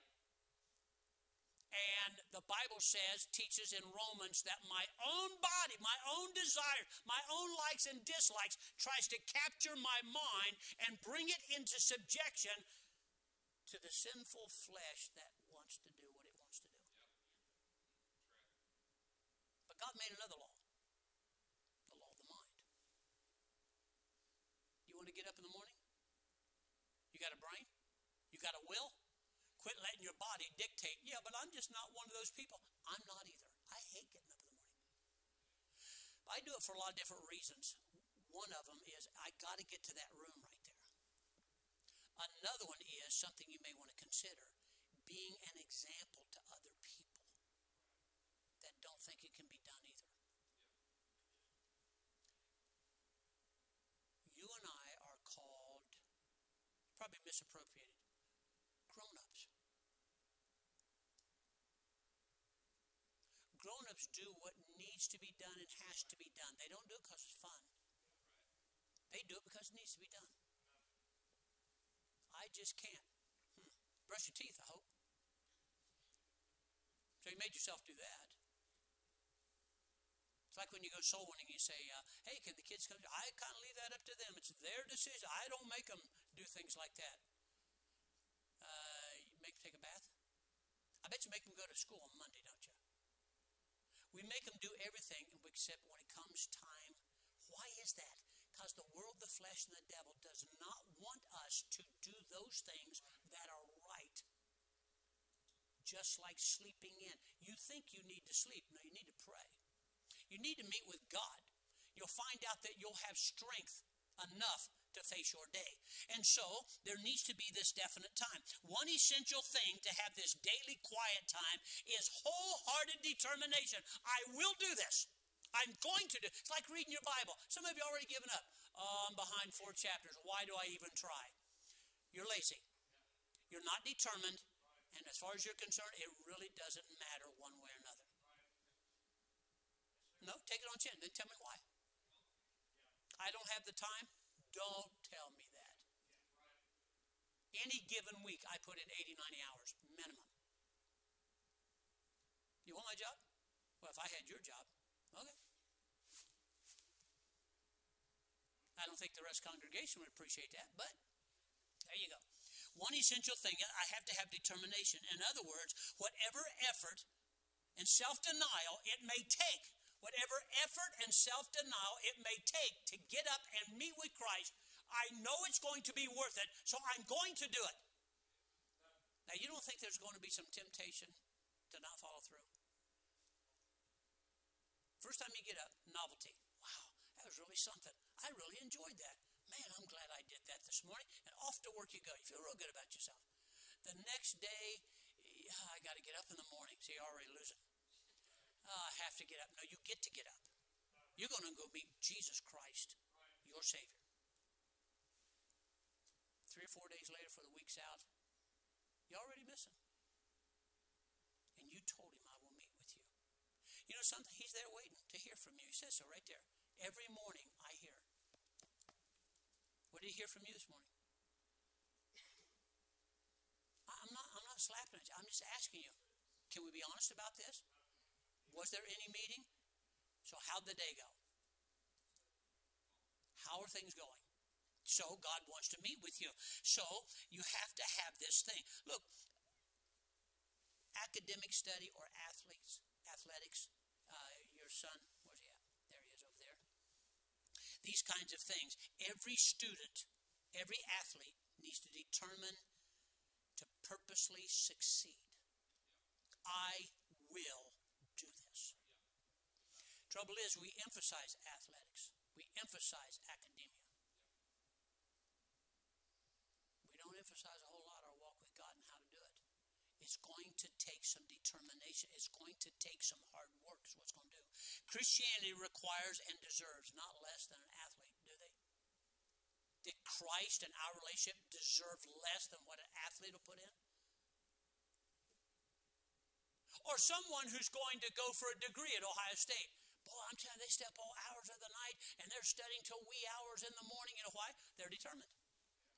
And the Bible says, teaches in Romans that my own body, my own desire, my own likes and dislikes tries to capture my mind and bring it into subjection to the sinful flesh that wants to do what it wants to do. But God made another law the law of the mind. You want to get up in the morning? Got a brain? You got a will? Quit letting your body dictate. Yeah, but I'm just not one of those people. I'm not either. I hate getting up in the morning. But I do it for a lot of different reasons. One of them is I got to get to that room right there. Another one is something you may want to consider being an example to other people that don't think it can be done either. Probably misappropriated. Grown ups. Grown ups do what needs to be done and has to be done. They don't do it because it's fun, they do it because it needs to be done. I just can't. Hmm. Brush your teeth, I hope. So you made yourself do that. It's like when you go soul winning, you say, uh, "Hey, can the kids come?" I kind of leave that up to them. It's their decision. I don't make them do things like that. Uh, make them take a bath. I bet you make them go to school on Monday, don't you? We make them do everything except when it comes time. Why is that? Because the world, the flesh, and the devil does not want us to do those things that are right. Just like sleeping in. You think you need to sleep. No, you need to pray. You need to meet with God. You'll find out that you'll have strength enough to face your day. And so there needs to be this definite time. One essential thing to have this daily quiet time is wholehearted determination. I will do this. I'm going to do. It's like reading your Bible. Some of you already given up. Oh, I'm behind four chapters. Why do I even try? You're lazy. You're not determined. And as far as you're concerned, it really doesn't matter one way or another. No, take it on chin. Then tell me why. I don't have the time. Don't tell me that. Any given week, I put in 80, 90 hours minimum. You want my job? Well, if I had your job, okay. I don't think the rest the congregation would appreciate that, but there you go. One essential thing I have to have determination. In other words, whatever effort and self denial it may take whatever effort and self denial it may take to get up and meet with Christ, I know it's going to be worth it, so I'm going to do it. Now, you don't think there's going to be some temptation to not follow through? First time you get up, novelty. Wow, that was really something. I really enjoyed that. Man, I'm glad I did that this morning. And off to work you go. You feel real good about yourself. The next day, yeah, I got to get up in the morning. See, you're already losing oh, I have to get up. No, you get to get up. You're going to go meet Jesus Christ, your Savior. Three or four days later, for the week's out, you already miss him. And you told him, I will meet with you. You know something? He's there waiting to hear from you. He says so right there. Every morning I hear. What did he hear from you this morning? I'm not, I'm not slapping at you. I'm just asking you. Can we be honest about this? Was there any meeting? So, how'd the day go? How are things going? So, God wants to meet with you. So, you have to have this thing. Look, academic study or athletes, athletics, uh, your son, where's he at? There he is over there. These kinds of things. Every student, every athlete needs to determine to purposely succeed. I will Trouble is, we emphasize athletics, we emphasize academia. We don't emphasize a whole lot our walk with God and how to do it. It's going to take some determination. It's going to take some hard work, is what's going to do. Christianity requires and deserves not less than an athlete, do they? Did Christ and our relationship deserve less than what an athlete will put in? Or someone who's going to go for a degree at Ohio State. I'm telling you, they step all hours of the night and they're studying till wee hours in the morning. You know why? They're determined.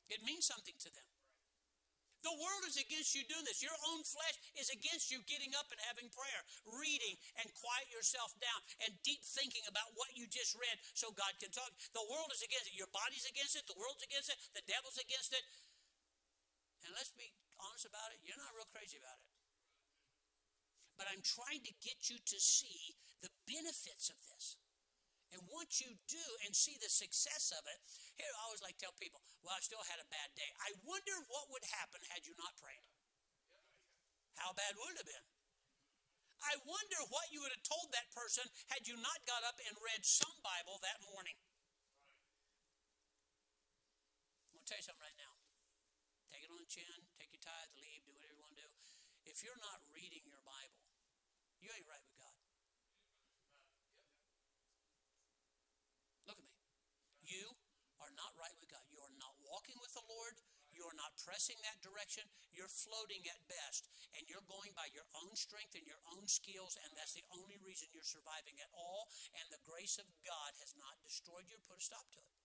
It means something to them. The world is against you doing this. Your own flesh is against you getting up and having prayer, reading, and quiet yourself down, and deep thinking about what you just read so God can talk. The world is against it. Your body's against it. The world's against it. The devil's against it. And let's be honest about it, you're not real crazy about it. But I'm trying to get you to see the benefits of this. And once you do and see the success of it, here I always like to tell people, well, I still had a bad day. I wonder what would happen had you not prayed. How bad would it have been? I wonder what you would have told that person had you not got up and read some Bible that morning. I'm going to tell you something right now. Take it on the chin, take your tithe, leave, do whatever you want to do. If you're not reading your Bible, you ain't right with God. Look at me. You are not right with God. You are not walking with the Lord. You are not pressing that direction. You're floating at best. And you're going by your own strength and your own skills, and that's the only reason you're surviving at all. And the grace of God has not destroyed you or put a stop to it.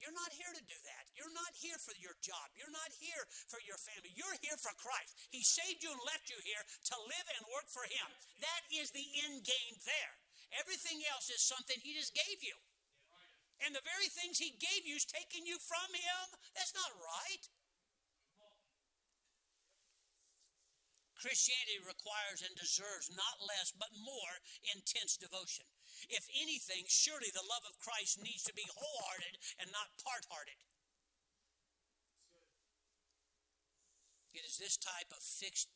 You're not here to do that. You're not here for your job. You're not here for your family. You're here for Christ. He saved you and left you here to live and work for Him. That is the end game there. Everything else is something He just gave you. And the very things He gave you is taking you from Him. That's not right. Christianity requires and deserves not less but more intense devotion. If anything, surely the love of Christ needs to be wholehearted and not part hearted. It is this type of fixed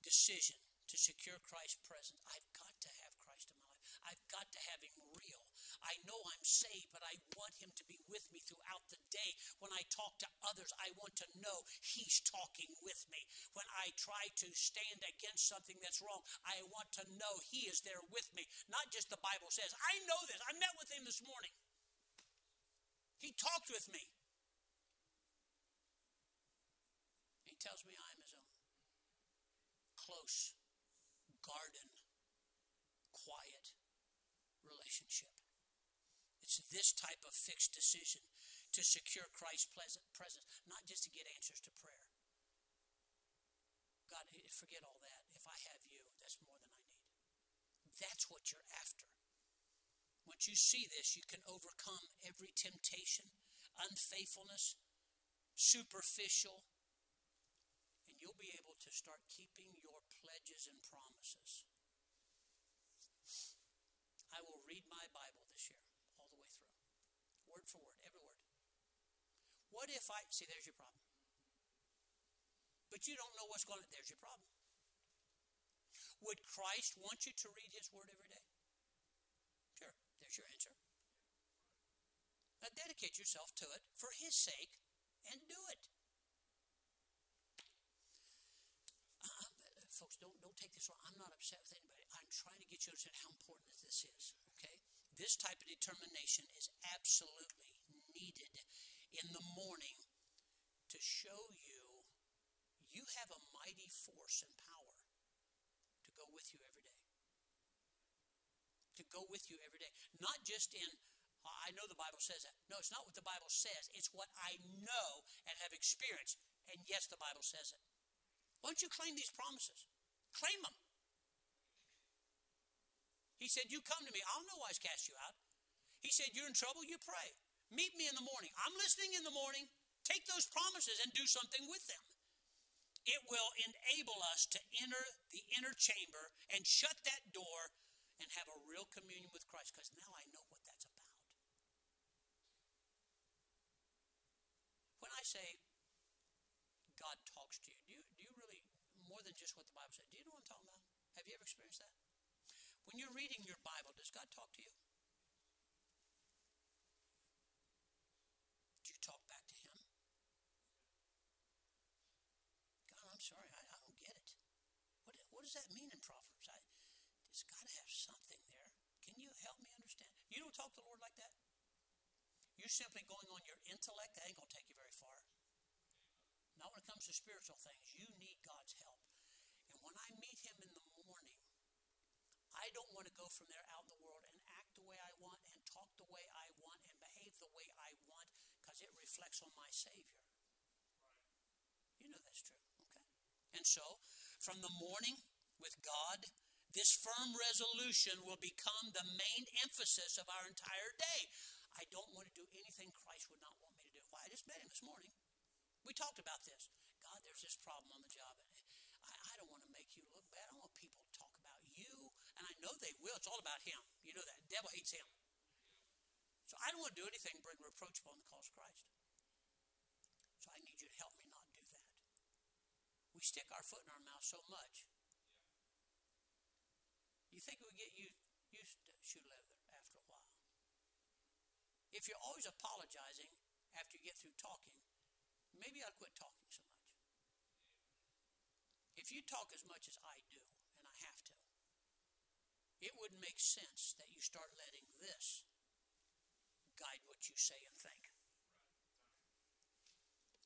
decision to secure Christ's presence. I've got to have Christ in my life. I've got to have Him real. I know I'm saved, but I want Him to be with me throughout the day. When I talk to others, I want to know He's talking with me. When I try to stand against something that's wrong, I want to know He is there with me. Not just the Bible says. I know this. I met with Him this morning. He talked with me. He tells me I'm His own. Close, garden, quiet relationship. It's this type of fixed decision to secure Christ's presence, not just to get answers to prayer. God, forget all that. If I have you, that's more than I need. That's what you're after. Once you see this, you can overcome every temptation, unfaithfulness, superficial, and you'll be able to start keeping your pledges and promises. I will read my Bible this year for word, every word. What if I see? There's your problem. But you don't know what's going on. There's your problem. Would Christ want you to read His Word every day? Sure. There's your answer. Now dedicate yourself to it for His sake and do it. Uh, folks, don't don't take this wrong. I'm not upset with anybody. I'm trying to get you to understand how important this is. Okay. This type of determination is absolutely needed in the morning to show you you have a mighty force and power to go with you every day. To go with you every day. Not just in, oh, I know the Bible says that. No, it's not what the Bible says, it's what I know and have experienced. And yes, the Bible says it. Why don't you claim these promises? Claim them. He said, You come to me. I'll no wise cast you out. He said, You're in trouble, you pray. Meet me in the morning. I'm listening in the morning. Take those promises and do something with them. It will enable us to enter the inner chamber and shut that door and have a real communion with Christ because now I know what that's about. When I say God talks to you, do you, do you really, more than just what the Bible says, do you know what I'm talking about? Have you ever experienced that? When you're reading your Bible, does God talk to you? Do you talk back to Him? God, I'm sorry, I, I don't get it. What, what does that mean in Proverbs? I, it's got to have something there. Can you help me understand? You don't talk to the Lord like that? You're simply going on your intellect. That ain't going to take you very far. Now, when it comes to spiritual things, you need God's help. And when I meet Him in I don't want to go from there out in the world and act the way I want and talk the way I want and behave the way I want because it reflects on my Savior. You know that's true, okay? And so, from the morning with God, this firm resolution will become the main emphasis of our entire day. I don't want to do anything Christ would not want me to do. Why? I just met him this morning. We talked about this. God, there's this problem on the job. I, I don't want to make you look bad. I want people to talk about you. And I know they will. It's all about him. You know that. The devil hates him. So I don't want to do anything bring reproach upon the cause of Christ. So I need you to help me not do that. We stick our foot in our mouth so much. You think we get used, used to shoe leather after a while. If you're always apologizing after you get through talking, maybe I'll quit talking so much. If you talk as much as I do, and I have to, it wouldn't make sense that you start letting this guide what you say and think.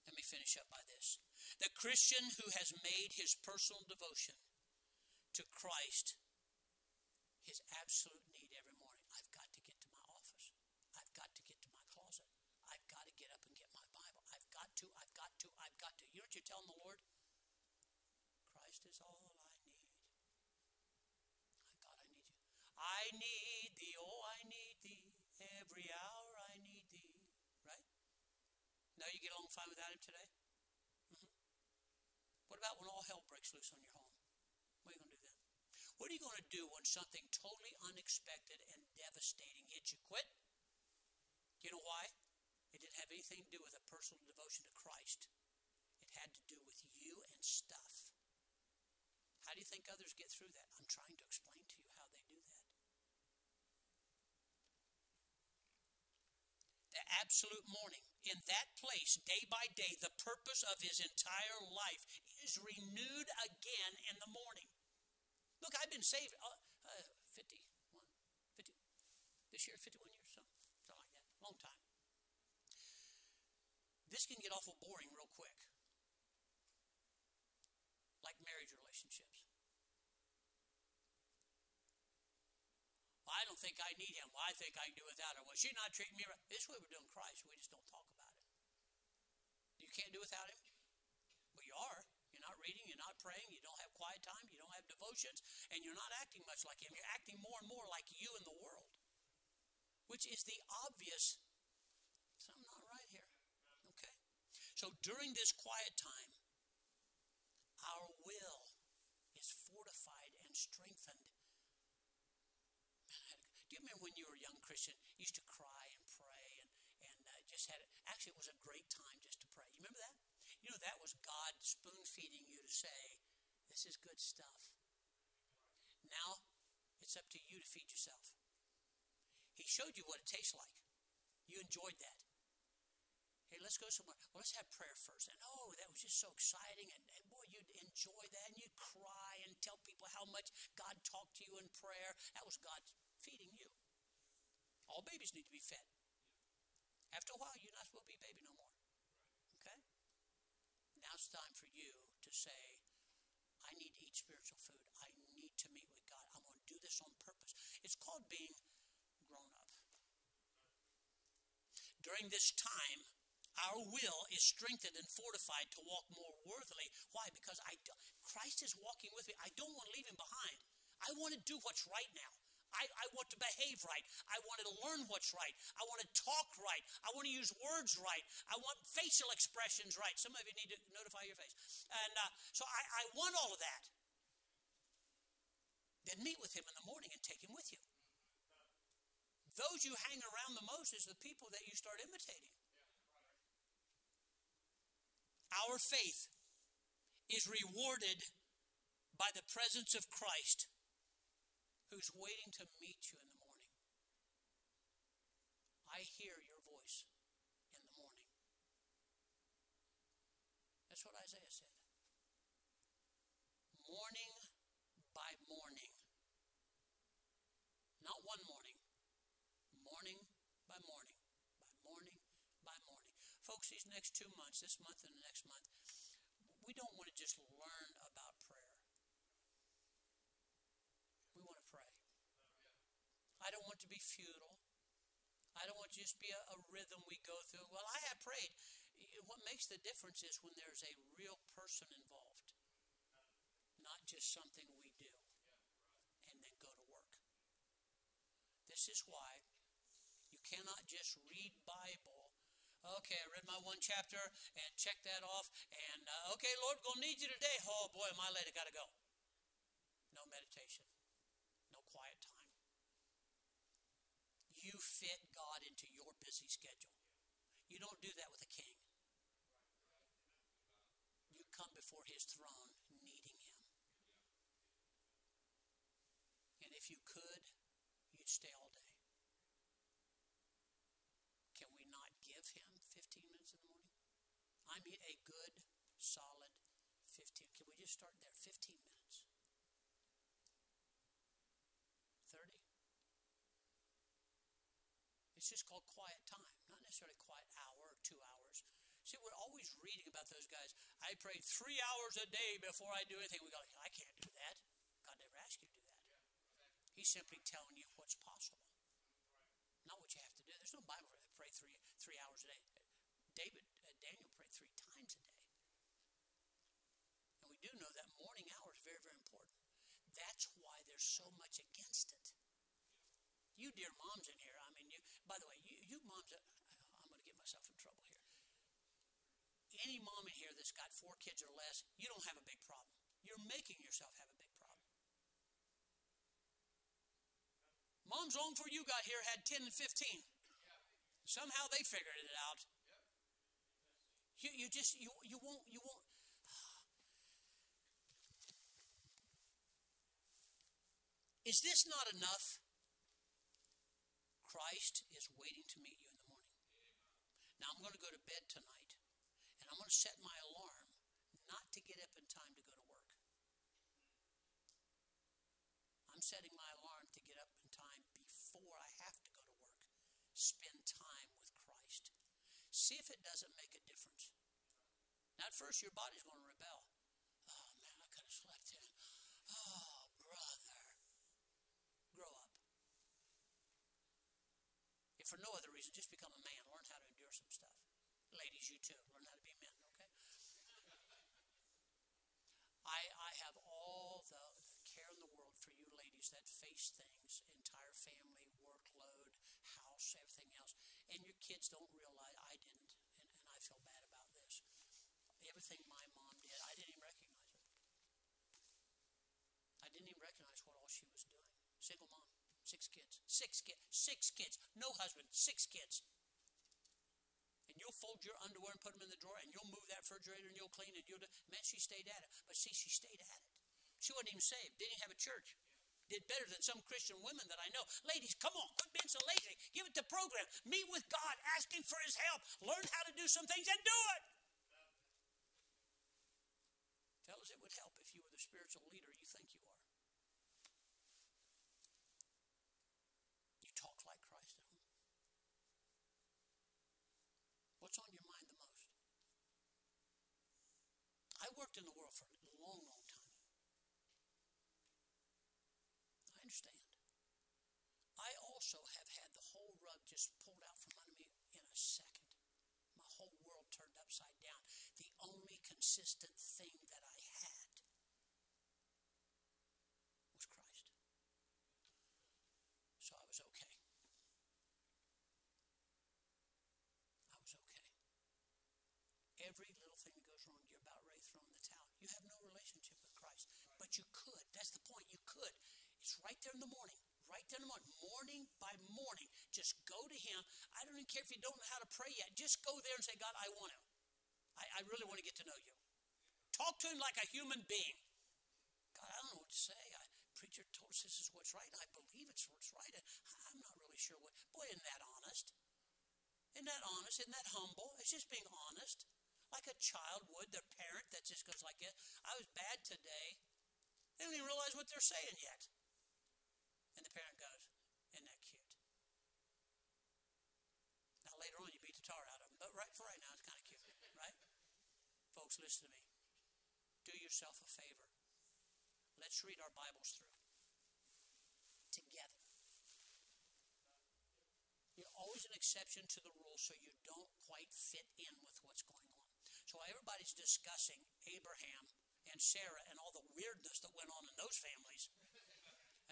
Let me finish up by this. The Christian who has made his personal devotion to Christ his absolute need every morning. I've got to get to my office. I've got to get to my closet. I've got to get up and get my Bible. I've got to, I've got to, I've got to. You know what you're telling the Lord? Christ is all I need. God, I need you. I need thee, oh, I need thee. Every hour I need thee. Right? Now get along fine without him today? Mm-hmm. What about when all hell breaks loose on your home? What are you going to do then? What are you going to do when something totally unexpected and devastating hits you? Quit? You know why? It didn't have anything to do with a personal devotion to Christ. It had to do with you and stuff. How do you think others get through that? I'm trying to explain to you how they do that. The absolute morning. In that place, day by day, the purpose of his entire life is renewed again in the morning. Look, I've been saved uh, uh, 51, 50, this year, 51 years, so, something like that, long time. This can get awful boring real quick, like marriage relationships. Well, I don't think I need him. Well, I think I can do without her. Well, she's not treating me right. This is what we're doing Christ. We just don't talk about it. You can't do without him? Well, you are You're not reading, you're not praying, you don't have quiet time, you don't have devotions, and you're not acting much like Him. You're acting more and more like you in the world, which is the obvious. Something not right here. Okay? So during this quiet time, our will is fortified and strengthened. Remember when you were a young Christian, you used to cry and pray and, and uh, just had it? Actually, it was a great time just to pray. You remember that? You know, that was God spoon feeding you to say, this is good stuff. Now, it's up to you to feed yourself. He showed you what it tastes like. You enjoyed that. Hey, let's go somewhere. Well, let's have prayer first. And oh, that was just so exciting. And, and boy, you'd enjoy that. And you'd cry and tell people how much God talked to you in prayer. That was God feeding you. All babies need to be fed. After a while, you're not supposed to be a baby no more. Okay? Now it's time for you to say, I need to eat spiritual food. I need to meet with God. I'm going to do this on purpose. It's called being grown up. During this time, our will is strengthened and fortified to walk more worthily. Why? Because I do, Christ is walking with me. I don't want to leave him behind. I want to do what's right now. I, I want to behave right. I want to learn what's right. I want to talk right. I want to use words right. I want facial expressions right. Some of you need to notify your face. And uh, so I, I want all of that. Then meet with him in the morning and take him with you. Those you hang around the most is the people that you start imitating. Our faith is rewarded by the presence of Christ who's waiting to meet you in the morning. I hear your voice in the morning. That's what Isaiah said. Morning these next two months, this month and the next month, we don't want to just learn about prayer. We want to pray. I don't want to be futile. I don't want to just be a, a rhythm we go through. Well, I have prayed. What makes the difference is when there's a real person involved, not just something we do and then go to work. This is why you cannot just read Bible Okay, I read my one chapter and check that off. And uh, okay, Lord, gonna need you today. Oh boy, am I late? I gotta go. No meditation, no quiet time. You fit God into your busy schedule. You don't do that with a king. You come before his throne needing him. And if you could, you'd stay all I mean a good, solid 15. Can we just start there? 15 minutes. 30. It's just called quiet time, not necessarily quiet hour or two hours. See, we're always reading about those guys. I pray three hours a day before I do anything. We go, I can't do that. God never asked you to do that. He's simply telling you what's possible, not what you have to do. There's no Bible for that pray three three hours a day. David Daniel prayed three times a day. And we do know that morning hour is very, very important. That's why there's so much against it. You dear moms in here, I mean, you. By the way, you, you moms, uh, I'm going to get myself in trouble here. Any mom in here that's got four kids or less, you don't have a big problem. You're making yourself have a big problem. Moms long before you got here had 10 and 15. Somehow they figured it out. You, you just, you, you won't, you won't. Is this not enough? Christ is waiting to meet you in the morning. Now I'm going to go to bed tonight, and I'm going to set my alarm not to get up in time to go to work. I'm setting my alarm to get up in time before I have to go to work. Spend time with Christ. See if it doesn't make a difference. Now, at first, your body's going to rebel. Oh, man, I could have slept in. Oh, brother. Grow up. If for no other reason, just become a man. Learn how to endure some stuff. Ladies, you too. Learn how to be men, okay? I, I have all the, the care in the world for you ladies that face things, entire family, workload, house, everything else. And your kids don't realize I didn't, and, and I feel bad about this. Everything my mom did, I didn't even recognize it. I didn't even recognize what all she was doing. Single mom, six kids, six kids, six kids, no husband, six kids. You'll fold your underwear and put them in the drawer, and you'll move that refrigerator and you'll clean it. You'll do, man, she stayed at it. But see, she stayed at it. She wasn't even saved. Didn't have a church did better than some Christian women that I know. Ladies, come on, quit being so lazy. Give it the program. Meet with God, ask Him for His help. Learn how to do some things and do it. Fellas, it would help if you were the spiritual leader you think you are. You talk like Christ at home. What's on your mind the most? I worked in the world for a long, long time. I understand. I also have had the whole rug just pulled out from under me in a second. My whole world turned upside down. The only consistent thing that I had was Christ. So I was okay. I was okay. Every little thing that goes wrong, you're about ready to throw in the towel. You have no relationship with Christ. You could. That's the point. You could. It's right there in the morning. Right there in the morning. Morning by morning. Just go to Him. I don't even care if you don't know how to pray yet. Just go there and say, God, I want Him. I, I really want to get to know you. Talk to Him like a human being. God, I don't know what to say. I, preacher told us this is what's right. I believe it's what's right. And I'm not really sure what. Boy, isn't that honest? Isn't that honest? Isn't that humble? It's just being honest. Like a child would, their parent that just goes like this. I was bad today. They don't even realize what they're saying yet. And the parent goes, Isn't that cute? Now, later on, you beat the tar out of them. But right for right now, it's kind of cute, right? Folks, listen to me. Do yourself a favor. Let's read our Bibles through together. You're always an exception to the rule, so you don't quite fit in with what's going on. So everybody's discussing Abraham and Sarah and all the weirdness that went on in those families,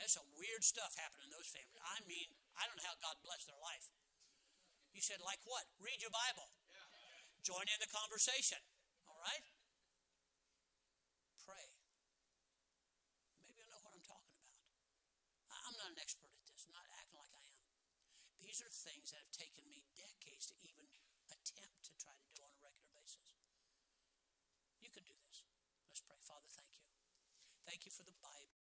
there's some weird stuff happening in those families. I mean, I don't know how God blessed their life. You said, like what? Read your Bible. Join in the conversation. All right? Pray. Maybe I know what I'm talking about. I'm not an expert at this, I'm not acting like I am. These are things that have taken me decades to even attempt to try to do on a regular basis. You can do this. Let's pray. Father, thank you. Thank you for the Bible.